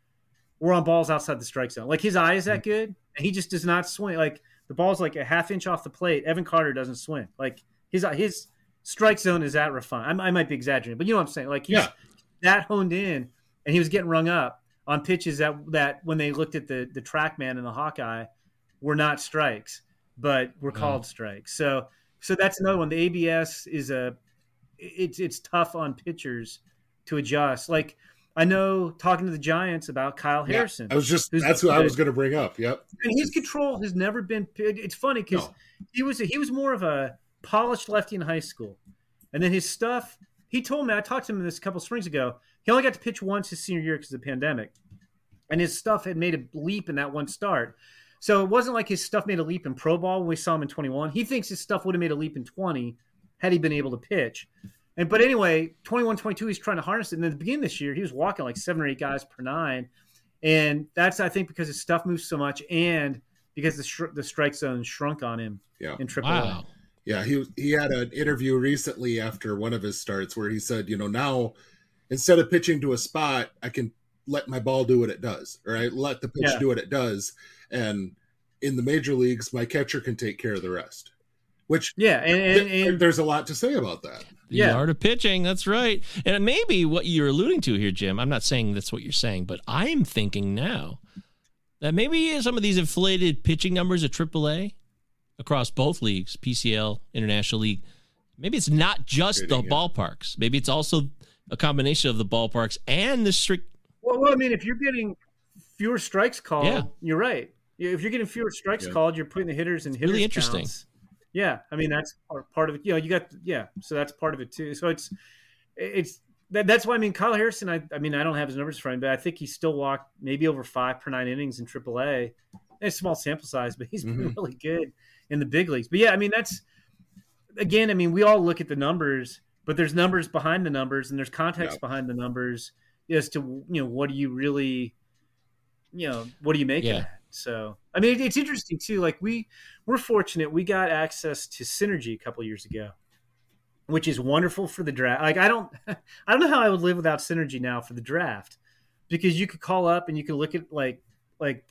were on balls outside the strike zone. Like his eye is that mm-hmm. good, and he just does not swing. Like the ball's like a half inch off the plate. Evan Carter doesn't swing. Like his his strike zone is that refined. I, I might be exaggerating, but you know what I'm saying. Like he's Yeah. that honed in, and he was getting rung up on pitches that that when they looked at the the TrackMan and the Hawkeye were not strikes, but were mm-hmm. called strikes. So so that's another one. The ABS is a it's it's tough on pitchers to adjust. Like I know talking to the Giants about Kyle Yeah, Harrison. I was just that's what I was going to bring up. Yep. and his control has never been. It's funny because No. he was a, he was more of a polished lefty in high school, and then his stuff. He told me I talked to him this a couple springs ago. He only got to pitch once his senior year because of the pandemic, and his stuff had made a leap in that one start. So it wasn't like his stuff made a leap in pro ball when we saw him in 21. He thinks his stuff would have made a leap in 20 had he been able to pitch. And but anyway, 21, 22, he's trying to harness it. And at the beginning of this year, he was walking like seven or eight guys per nine. And that's, I think, because his stuff moves so much and because the, sh- the strike zone shrunk on him Yeah. in triple Wow. Yeah, he he had an interview recently after one of his starts where he said, you know, now instead of pitching to a spot, I can let my ball do what it does, or I let the pitch Yeah. do what it does, and in the major leagues, my catcher can take care of the rest. Which Yeah. And, and, th- and there's a lot to say about that. The Yeah. art of pitching. That's right. And it may be what you're alluding to here, Jim. I'm not saying that's what you're saying, but I'm thinking now that maybe some of these inflated pitching numbers at AAA across both leagues, PCL, International League, maybe it's not just the yeah. ballparks. Maybe it's also a combination of the ballparks and the strict. well, well, I mean, if you're getting fewer strikes called, Yeah. you're right. If you're getting fewer strikes Yeah. called, you're putting the hitters in hitters Really interesting. counts. Yeah, I mean that's part, of it. You know, you got yeah, so that's part of it too. So it's it's that, that's why I mean Kyle Harrison. I I mean I don't have his numbers for him, but I think he still walked maybe over five per nine innings in AAA. It's a small sample size, but he's been Mhm. really good in the big leagues. But yeah, I mean that's again. I mean we all look at the numbers, but there's numbers behind the numbers, and there's context Yeah. behind the numbers as to you know what do you really you know what do you make Yeah. So i mean it, it's interesting too like we we're fortunate we got access to synergy a couple years ago which is wonderful for the draft like i don't i don't know how i would live without synergy now for the draft because you could call up and you could look at like like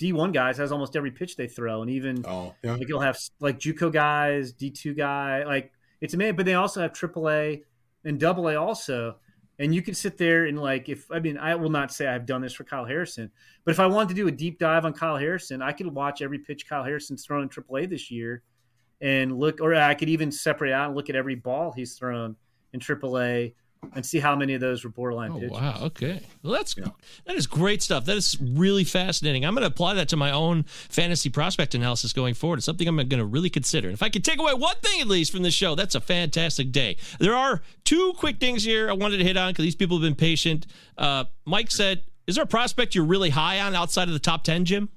d1 guys has almost every pitch they throw and even Oh, yeah. like you'll have like JUCO guys, D two guy, like it's amazing. But they also have AAA and Double A also, and you can sit there and like if I mean I will not say I've done this for Kyle Harrison, but if I wanted to do a deep dive on Kyle Harrison, I could watch every pitch Kyle Harrison's thrown in AAA this year, and look, or I could even separate out and look at every ball he's thrown in AAA and see how many of those were borderline Oh pitches. wow! Okay, well that's Yeah. that is great stuff. That is really fascinating. I'm going to apply that to my own fantasy prospect analysis going forward. It's something I'm going to really consider. And if I could take away one thing at least from this show, that's a fantastic day. There are two quick things here I wanted to hit on because these people have been patient. Uh, Mike said, "Is there a prospect you're really high on outside of the top ten, Jim?"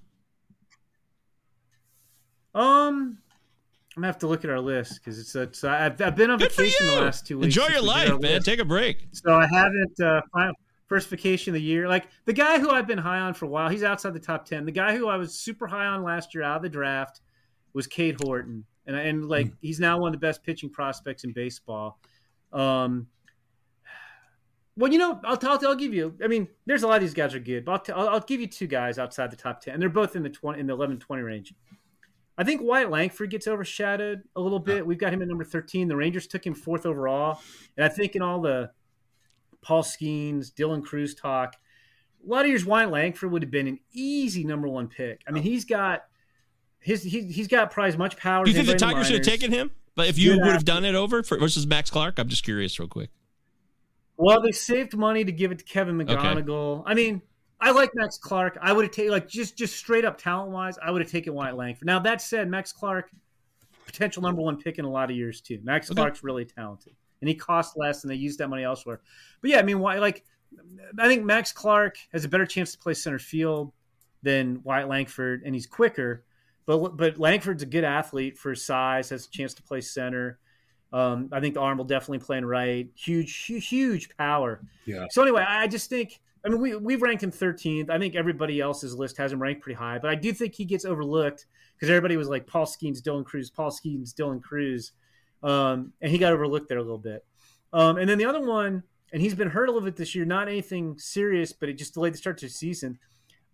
Um, I'm gonna have to look at our list because it's, it's I've, I've been on Good vacation the last two weeks. Enjoy your life, man. list. Take a break. So I haven't uh, final, first vacation of the year. Like the guy who I've been high on for a while, he's outside the top ten. The guy who I was super high on last year out of the draft was Cade Horton, and and like he's now one of the best pitching prospects in baseball. Um, well, you know, I'll, I'll, I'll give you. I mean, there's a lot of these guys are good, but I'll, t- I'll, I'll give you two guys outside the top ten, and they're both in the twenty in the 11 20 range. I think Wyatt Langford gets overshadowed a little bit. We've got him at number 13. The Rangers took him fourth overall. And I think in all the Paul Skenes, Dylan Crews talk, a lot of years Wyatt Langford would have been an easy number one pick. I mean, he's got his he, he's got probably as much power. Do you think the Tigers should have taken him? But if you Good would have done it over for, versus Max Clark, I'm just curious, real quick. Well, they saved money to give it to Kevin McGonigle. I mean, I like Max Clark. I would have taken like just just straight up talent wise, I would have taken Wyatt Langford. Now that said, Max Clark potential number one pick in a lot of years too. Max Okay. Clark's really talented, and he costs less, and they use that money elsewhere. But yeah, I mean, why? Like, I think Max Clark has a better chance to play center field than Wyatt Langford, and he's quicker. But but Langford's a good athlete for his size, has a chance to play center. Um, I think the arm will definitely play in right. Huge, huge, huge power. Yeah. So anyway, I just think I mean we we've ranked him 13th. I think everybody else's list has him ranked pretty high, but I do think he gets overlooked because everybody was like Paul Skenes, Dylan Crews, Paul Skenes, Dylan Crews, um, and he got overlooked there a little bit. Um, and then the other one, and he's been hurt a little bit this year. Not anything serious, but it just delayed the start to the season.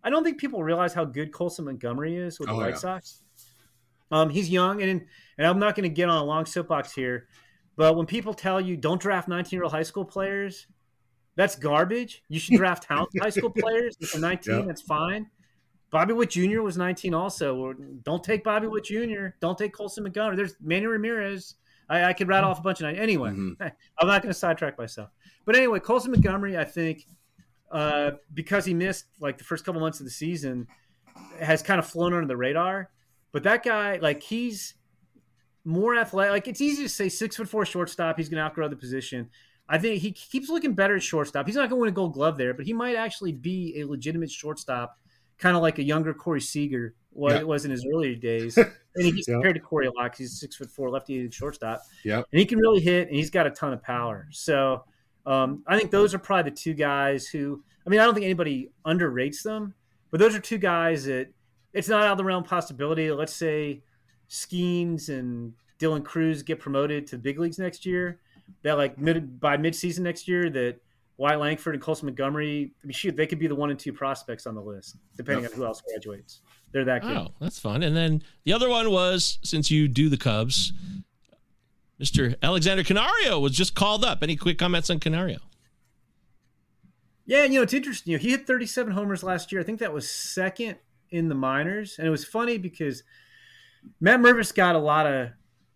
I don't think people realize how good Colson Montgomery is with the Oh, White yeah. Sox. Um, he's young, and and I'm not going to get on a long soapbox here, but when people tell you don't draft 19 year old high school players, that's garbage. You should draft high school players. If they're 19, Yeah. that's fine. Bobby Witt Jr. was 19 also. Don't take Bobby Witt Jr. Don't take Colson Montgomery. There's Manny Ramirez. I, I could rattle off a bunch of names. Anyway, Mhm. I'm not going to sidetrack myself. But anyway, Colson Montgomery, I think, uh, because he missed like the first couple months of the season, has kind of flown under the radar. But that guy, like, he's more athletic. Like, it's easy to say six foot four shortstop. He's going to outgrow the position. I think he keeps looking better at shortstop. He's not going to win a Gold Glove there, but he might actually be a legitimate shortstop, kind of like a younger Corey Seager was, Yeah. was in his earlier days. and he gets Yeah. compared to Corey a lot 'cause he's six foot four lefty shortstop Yep. and he can really hit, and he's got a ton of power. So um, I think those are probably the two guys who. I mean, I don't think anybody underrates them, but those are two guys that it's not out of the realm of possibility. Let's say Skenes and Dylan Crews get promoted to the big leagues next year. That like mid by midseason next year, that Wyatt Langford and Colson Montgomery, I mean, shoot, they could be the one and two prospects on the list, depending on who else graduates. They're that good. Oh, that's fun. And then the other one was since you do the Cubs, Mr. Alexander Canario was just called up. Any quick comments on Canario? Yeah, you know, it's interesting. You know, he hit 37 homers last year. I think that was second in the minors. And it was funny because Matt Mervis got a lot of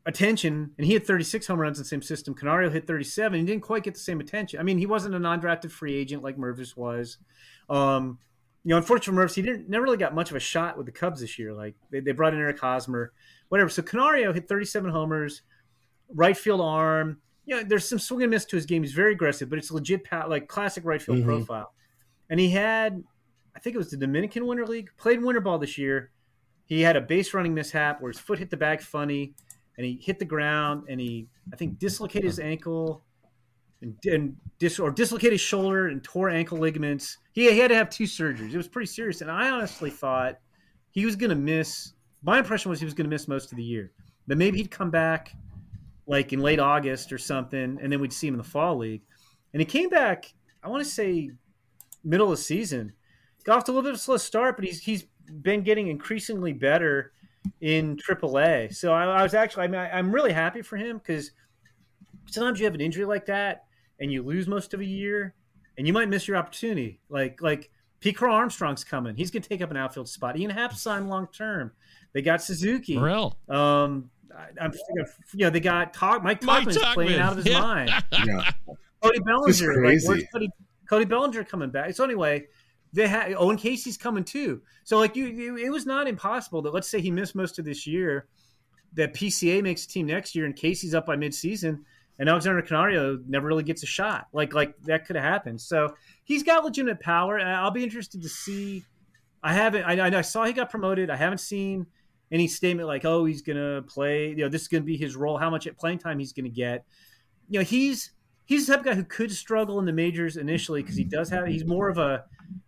attention and he had 36 home runs in the same system. Canario hit 37. He didn't quite get the same attention. I mean, he wasn't a non-drafted free agent like Mervis was. Um, you know, unfortunately for Mervis, he didn't never really got much of a shot with the Cubs this year. Like they, they brought in Eric Hosmer, whatever. So Canario hit 37 homers, right field arm. You know, there's some swing and miss to his game. He's very aggressive, but it's legit, like classic right field Mhm. profile. And he had, I think it was the Dominican Winter League, played winter ball this year. He had a base running mishap where his foot hit the bag funny, and he hit the ground, and he, I think, dislocated his ankle, and, and dis or dislocated his shoulder and tore ankle ligaments. He, he had to have two surgeries. It was pretty serious, and I honestly thought he was going to miss. My impression was he was going to miss most of the year. That maybe he'd come back like in late August or something, and then we'd see him in the fall league. And he came back, I want to say middle of the season. Got off to a little bit of a slow start, but he's he's been getting increasingly better in AAA. So I, I was actually, I mean, I, I'm really happy for him because sometimes you have an injury like that and you lose most of a year, and you might miss your opportunity. Like like Pete Crow-Armstrong's coming; he's going to take up an outfield spot. Ian Happ signed long term. They got Suzuki. Morel. Um, I, I'm thinking, of- you know, they got Talk, Mike Mike Tauchman's playing out of his Yeah. mind. Yeah. Cody Bellinger, like, crazy. where's Cody, Cody Bellinger coming back? So anyway, they had Owen Caissie's coming too. So like you, you, it was not impossible that let's say he missed most of this year, that PCA makes a team next year and Casey's up by midseason, and Alexander Canario never really gets a shot. Like like that could have happened. So he's got legitimate power. I'll be interested to see. I haven't. I, I saw he got promoted. I haven't seen any statement like, "Oh, he's gonna play." You know, this is gonna be his role. How much at playing time he's gonna get. You know, he's he's the type of guy who could struggle in the majors initially because he does have. He's more of a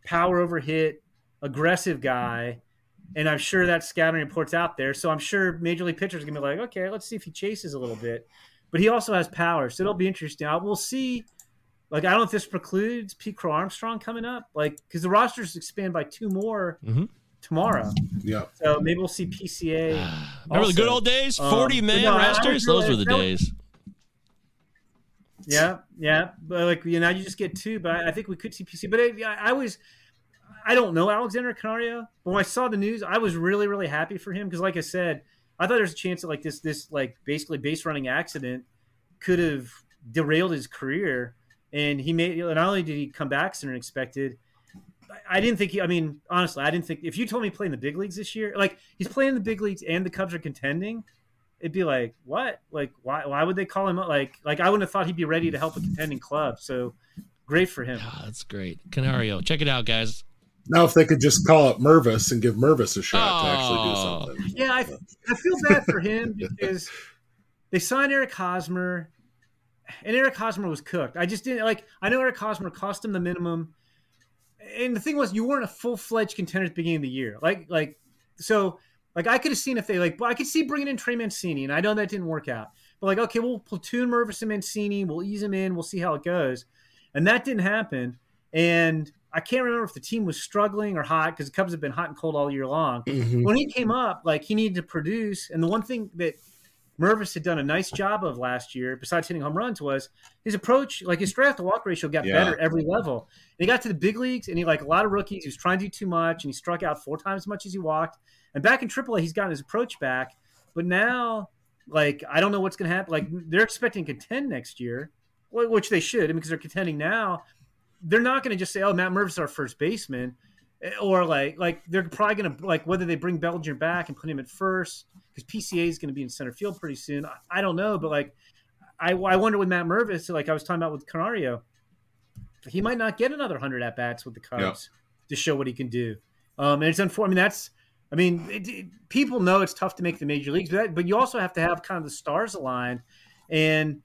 power over hit, aggressive guy, and I'm sure that scouting reports out there. So I'm sure major league pitchers are gonna be like, "Okay, let's see if he chases a little bit." But he also has power, so it'll be interesting. I, we'll see. Like, I don't know if this precludes Pete Crow-Armstrong coming up, like because the rosters expand by two more Mhm. tomorrow. Yeah. So maybe we'll see PCA. Remember the good old days? Um, 40 man no, I- I rosters? was Those were the that was- days. Yeah, yeah, but like you know, you just get two. But I, think we could see PC. But I, I was, I don't know Alexander Canario, but when I saw the news, I was really, really happy for him because, like I said, I thought there's a chance that like this, this like basically base running accident could have derailed his career, and he made. Not only did he come back sooner than expected, I didn't think he. I mean, honestly, I didn't think if you told me playing the big leagues this year, like he's playing the big leagues and the Cubs are contending. It'd be like, what? Like, why? Why would they call him? up? Like, like I wouldn't have thought he'd be ready to help a contending club. So great for him. Ah, that's great. Canario, check it out, guys. Now, if they could just call up Mervis and give Mervis a shot to actually Oh. do something. Yeah, I, I feel bad for him because they signed Eric Hosmer, and Eric Hosmer was cooked. I just didn't like. I know Eric Hosmer cost him the minimum, and the thing was, you weren't a full fledged contender at the beginning of the year. Like, like so, like I could have seen if they like. But I could see bringing in Trey Mancini, and I know that didn't work out. But like, okay, we'll platoon Mervis and Mancini. We'll ease him in. We'll see how it goes, and that didn't happen. And I can't remember if the team was struggling or hot because the Cubs have been hot and cold all year long Mhm. when he came up, like he needed to produce, and the one thing that Mervis had done a nice job of last year, besides hitting home runs, was his approach. Like his off the walk ratio got Yeah. better every level. And he got to the big leagues, and he like a lot of rookies. He was trying to do too much, and he struck out four times as much as he walked. And back in AAA, he's gotten his approach back. But now, like I don't know what's going to happen. Like they're expecting to contend next year, which they should, I mean, because they're contending now. They're not going to just say, "Oh, Matt Mervis is our first baseman." or like like they're probably gonna like whether they bring Bellinger back and put him at first because PCA is gonna be in center field pretty soon. I, I don't know, but like I, I wonder with Matt Mervis, like I was talking about with Canario, he might not get another hundred at bats with the Cubs to show what he can do. Um, and it's unfortunate. I mean, that's I mean, it, it- people know it's tough to make the major leagues, but, that, but you also have to have kind of the stars aligned, and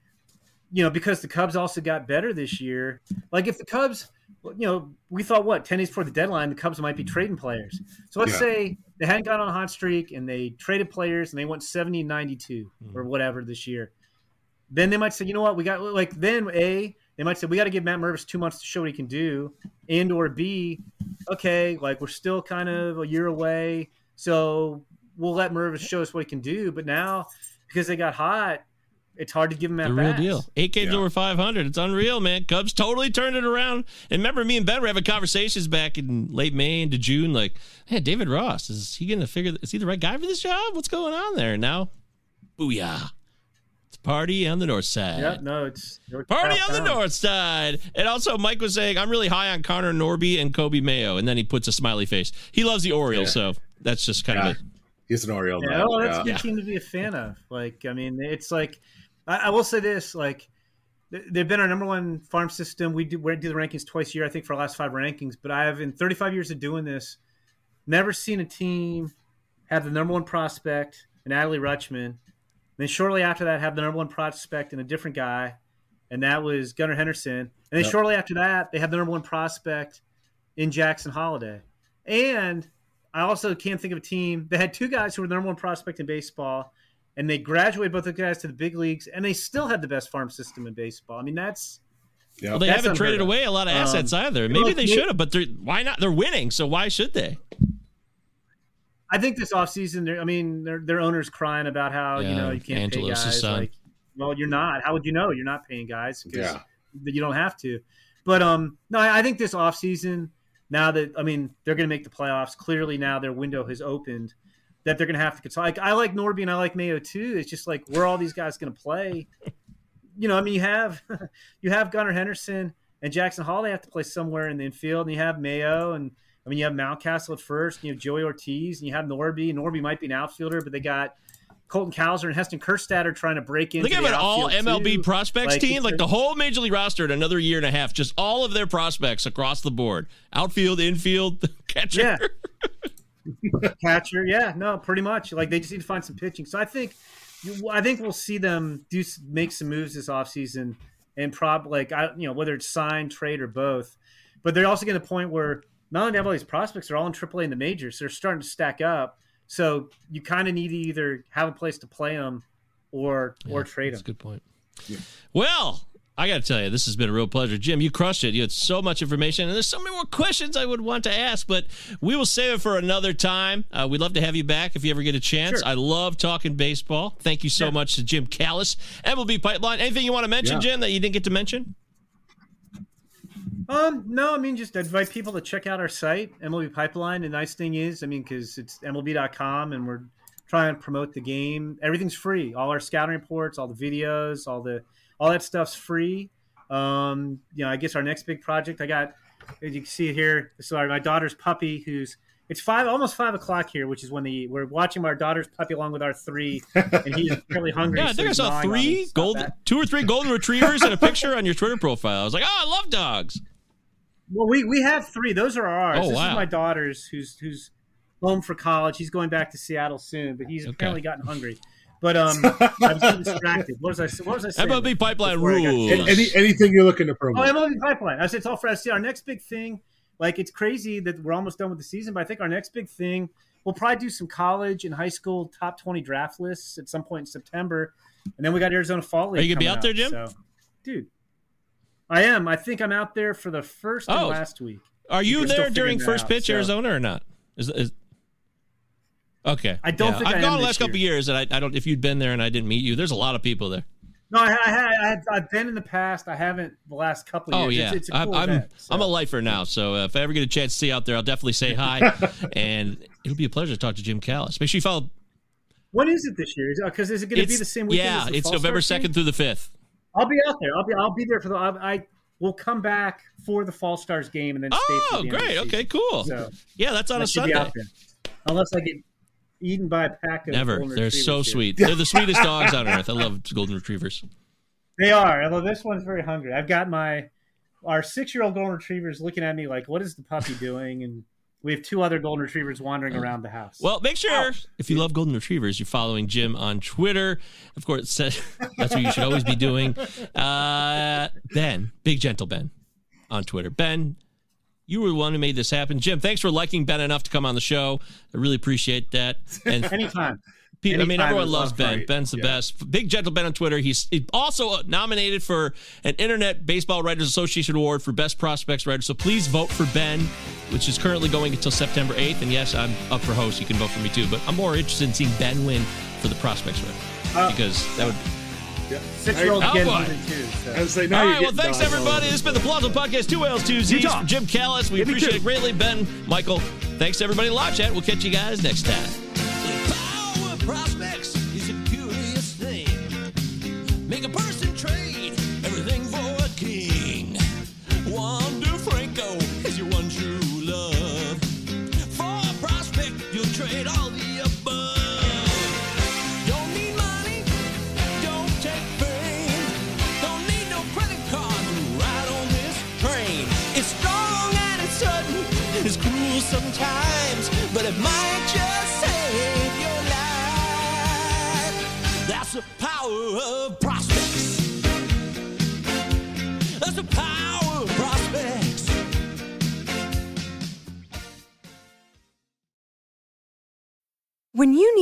you know because the Cubs also got better this year. Like if the Cubs you know, we thought what ten days before the deadline, the Cubs might be trading players. So let's Yeah. say they hadn't got on a hot streak and they traded players and they went 70 92 hmm. or whatever this year. Then they might say, you know what, we got like then a they might say we got to give Matt Mervis two months to show what he can do, and or b, okay, like we're still kind of a year away, so we'll let Mervis show us what he can do. But now because they got hot, it's hard to give him at The real deal. Eight games Yeah. over 500. It's unreal, man. Cubs totally turned it around. And remember, me and Ben were having conversations back in late May into June. Like, hey, David Ross, is he going to figure, is he the right guy for this job? What's going on there? And now, booyah. It's party on the north side. Yeah, no, it's Party on the north side. And also, Mike was saying, I'm really high on Connor Norby and Coby Mayo. And then he puts a smiley face. He loves the Orioles, so that's just kind Yeah. of a. He's an Oriole. Yeah, now. well, that's Yeah. a good team to be a fan of. Like, I mean, it's like, I, I will say this: like, they've been our number one farm system. We do we do the rankings twice a year, I think, for our last five rankings. But I have, in 35 years of doing this, never seen a team have the number one prospect in Adley Rutschman. Then shortly after that, have the number one prospect in a different guy, and that was Gunnar Henderson. And then Yep. shortly after that, they have the number one prospect in Jackson Holliday. And I also can't think of a team that had two guys who were the number one prospect in baseball, and they graduated both the guys to the big leagues, and they still had the best farm system in baseball. I mean, that's Yeah. Well, they That's haven't traded away a lot of Um, assets either. you Maybe know, they should have, but they're why not? They're winning, so why should they? I think this offseason, they're- I mean, their their owners crying about how you know you can't Angelos' pay guys. Like, well, you're not. How would you know you're not paying guys? Because Yeah. you don't have to. But um, no, I I think this offseason, now that I mean they're going to make the playoffs. Clearly now their window has opened. That they're going to have to consult. Like I like Norby and I like Mayo too. It's just like where are all these guys going to play? You know, I mean, you have you have Gunnar Henderson and Jackson Hall. They have to play somewhere in the infield, and you have Mayo and I mean, you have Mountcastle at first, and you have Joey Ortiz, and you have Norby. Norby might be an outfielder, but they got Colton Cowser and Heston Kjerstad are trying to break They have the an all MLB too. prospects Like, team, like the whole major league roster in another year and a half, just all of their prospects across the board, outfield, infield, catcher. Yeah. catcher. Yeah, no, pretty much. Like they just need to find some pitching. So I think, I think we'll see them do make some moves this offseason and probably like I, you know, whether it's sign, trade, or both. But they're also getting to the point where not only do have all these prospects, they're all in AAA in the majors. So they're starting to stack up. So you kind of need to either have a place to play them or or trade That's a good point. Well, I got to tell you, this has been a real pleasure. Jim, you crushed it. You had so much information, and there's so many more questions I would want to ask, but we will save it for another time. Uh, we'd love to have you back if you ever get a chance. Sure. I love talking baseball. Thank you so Yeah. much to Jim Callis, MLB Pipeline. Anything you want to mention, Yeah. Jim, that you didn't get to mention? Um, no, I mean, just invite people to check out our site, MLB Pipeline. The nice thing is, I mean, because it's MLB.com and we're trying to promote the game. Everything's free. All our scouting reports, all the videos, all the all that stuff's free. Um, you know, I guess our next big project, I got, as you can see it here, this is our, my daughter's puppy who's It's five, almost five o'clock here, which is when the we're watching our daughter's puppy along with our three, and he's really hungry. Yeah, I so think I saw gnawing on me. three Stop gold, two or three golden retrievers and a picture on your Twitter profile. I was like, oh, I love dogs. Well, we we have three. Those are ours. Oh, this wow. is my daughter's, who's who's home for college. He's going back to Seattle soon, but he's Okay. apparently gotten hungry. But um, I'm getting distracted. What was I? What was I saying? MLB pipeline before rules. Any, any- anything you're looking to promote? Oh, promote? MLB pipeline. I said it's all for SC. Our next big thing, like it's crazy that we're almost done with the season, but I think our next big thing, we'll probably do some college and high school top twenty draft lists at some point in September, and then we got Arizona Fall League. Are you gonna be out there, Jim? So, dude, I am. I think I'm out there for the first and Oh. last week. Are you We're there during first out, pitch so- Arizona or not? Is, is okay? I don't Yeah. think I've I gone the last couple year. years, and I, I don't. If you'd been there and I didn't meet you, there's a lot of people there. No, I, I, I, I've- I've been in the past. I haven't the last couple of Oh years. yeah, it's, it's cool I'm, event, so. I'm a lifer now, so uh, if I ever get a chance to see you out there, I'll definitely say hi, and it'll be a pleasure to talk to Jim Callis. Make sure you follow. What is it this year? Because is it going to be the same weekend? yeah, it's November second through the fifth. I'll be out there. I'll be I'll be there for the. I, I will come back for the Fall Stars game and then stay. Oh, for the great. Okay, cool. So Yeah, that's on I a Sunday. unless I get eaten by a pack of Never. They're so here. sweet. They're the sweetest dogs on earth. I love golden retrievers. They are. Although this one's very hungry. I've got my our six year old golden retrievers looking at me like, "What is the puppy doing?" And we have two other golden retrievers wandering around the house. Well, make sure if you love golden retrievers, you're following Jim on Twitter. Of course, that's what you should always be doing. Uh, ben, Big Gentle Ben, on Twitter. Ben, you were the one who made this happen. Jim, thanks for liking Ben enough to come on the show. I really appreciate that. And anytime. Pete, I mean, everyone loves Ben. fight. Ben's the Yeah. best. Big Gentle Ben on Twitter. He's he's also nominated for an Internet Baseball Writers Association Award for Best Prospects Writer. So please vote for Ben, which is currently going until September 8th. And yes, I'm up for host. You can vote for me too. But I'm more interested in seeing Ben win for the Prospects Writer Uh, because that would. Yeah. Six year old Oh, kids boy. too. So. I was say, now All. Well, thanks dogs everybody. over This the has been the Pallazzo Podcast. Two L's, two Z's. From Jim Callis. We Give appreciate it greatly. Ben, Michael. Thanks everybody in live chat. We'll catch you guys next time. Prospects is a curious thing. Make a person power of